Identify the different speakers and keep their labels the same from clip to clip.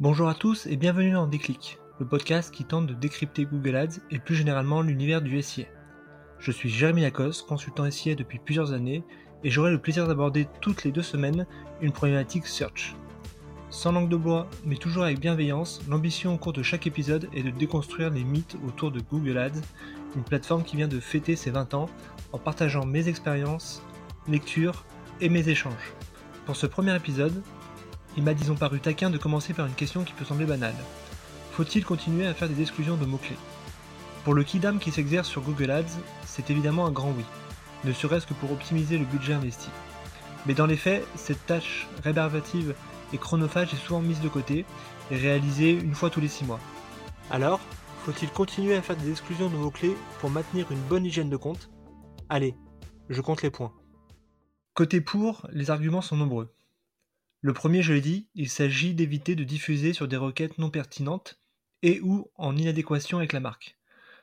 Speaker 1: Bonjour à tous et bienvenue dans Déclic, le podcast qui tente de décrypter Google Ads et plus généralement l'univers du SIA. Je suis Jérémy Lacoste, consultant SIA depuis plusieurs années et j'aurai le plaisir d'aborder toutes les deux semaines une problématique search. Sans langue de bois, mais toujours avec bienveillance, l'ambition au cours de chaque épisode est de déconstruire les mythes autour de Google Ads, une plateforme qui vient de fêter ses 20 ans en partageant mes expériences, lectures et mes échanges. Pour ce premier épisode, il m'a disons paru taquin de commencer par une question qui peut sembler banale. Faut-il continuer à faire des exclusions de mots-clés? Pour le kidam qui s'exerce sur Google Ads, c'est évidemment un grand oui, ne serait-ce que pour optimiser le budget investi. Mais dans les faits, cette tâche rébarbative et chronophage est souvent mise de côté et réalisée une fois tous les 6 mois. Alors, faut-il continuer à faire des exclusions de mots-clés pour maintenir une bonne hygiène de compte? Allez, je compte les points. Côté pour, les arguments sont nombreux. Le premier, je l'ai dit, il s'agit d'éviter de diffuser sur des requêtes non pertinentes et ou en inadéquation avec la marque.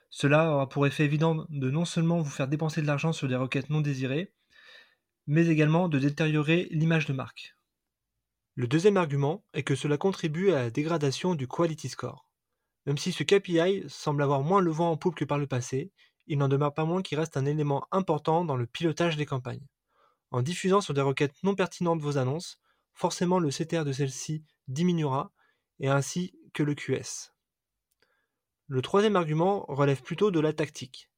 Speaker 1: Cela aura pour effet évident de non seulement vous faire dépenser de l'argent sur des requêtes non désirées, mais également de détériorer l'image de marque. Le deuxième argument est que cela contribue à la dégradation du quality score. Même si ce KPI semble avoir moins le vent en poupe que par le passé, il n'en demeure pas moins qu'il reste un élément important dans le pilotage des campagnes. En diffusant sur des requêtes non pertinentes vos annonces, forcément le CTR de celle-ci diminuera, et ainsi que le QS. Le troisième argument relève plutôt de la tactique.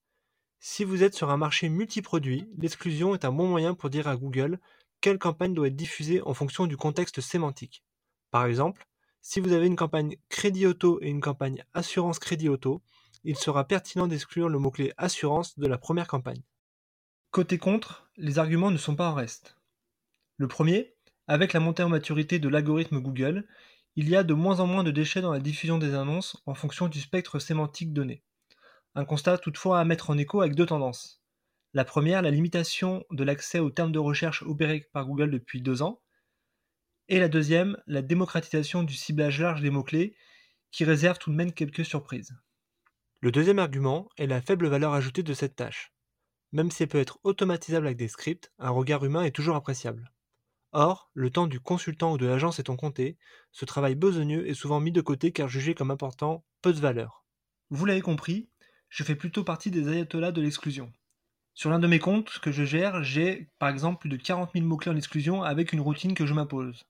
Speaker 1: Si vous êtes sur un marché multiproduit, l'exclusion est un bon moyen pour dire à Google quelle campagne doit être diffusée en fonction du contexte sémantique. Par exemple, si vous avez une campagne crédit auto et une campagne assurance crédit auto, il sera pertinent d'exclure le mot-clé assurance de la première campagne. Côté contre, les arguments ne sont pas en reste. Le premier, avec la montée en maturité de l'algorithme Google, il y a de moins en moins de déchets dans la diffusion des annonces en fonction du spectre sémantique donné. Un constat toutefois à mettre en écho avec deux tendances. La première, la limitation de l'accès aux termes de recherche opérés par Google depuis deux ans. Et la deuxième, la démocratisation du ciblage large des mots-clés, qui réserve tout de même quelques surprises. Le deuxième argument est la faible valeur ajoutée de cette tâche. Même si elle peut être automatisable avec des scripts, un regard humain est toujours appréciable. Or, le temps du consultant ou de l'agence étant compté, ce travail besogneux est souvent mis de côté car jugé comme important peu de valeur. Vous l'avez compris, je fais plutôt partie des ayatollahs de l'exclusion. Sur l'un de mes comptes que je gère, j'ai par exemple plus de 40 000 mots-clés en exclusion avec une routine que je m'impose.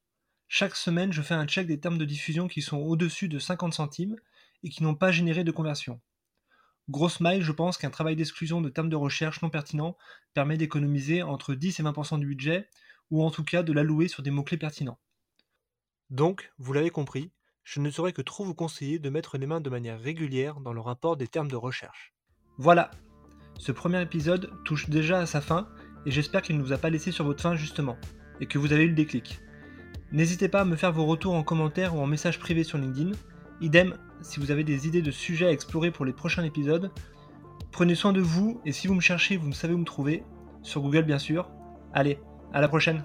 Speaker 1: Chaque semaine, je fais un check des termes de diffusion qui sont au-dessus de 50 centimes et qui n'ont pas généré de conversion. Grosse maille, je pense qu'un travail d'exclusion de termes de recherche non pertinents permet d'économiser entre 10 et 20% du budget, ou en tout cas de l'allouer sur des mots-clés pertinents. Donc, vous l'avez compris, je ne saurais que trop vous conseiller de mettre les mains de manière régulière dans le rapport des termes de recherche. Voilà, ce premier épisode touche déjà à sa fin et j'espère qu'il ne vous a pas laissé sur votre faim justement, et que vous avez eu le déclic. N'hésitez pas à me faire vos retours en commentaire ou en message privé sur LinkedIn. Idem, si vous avez des idées de sujets à explorer pour les prochains épisodes. Prenez soin de vous et si vous me cherchez, vous savez où me trouver, sur Google bien sûr. Allez, à la prochaine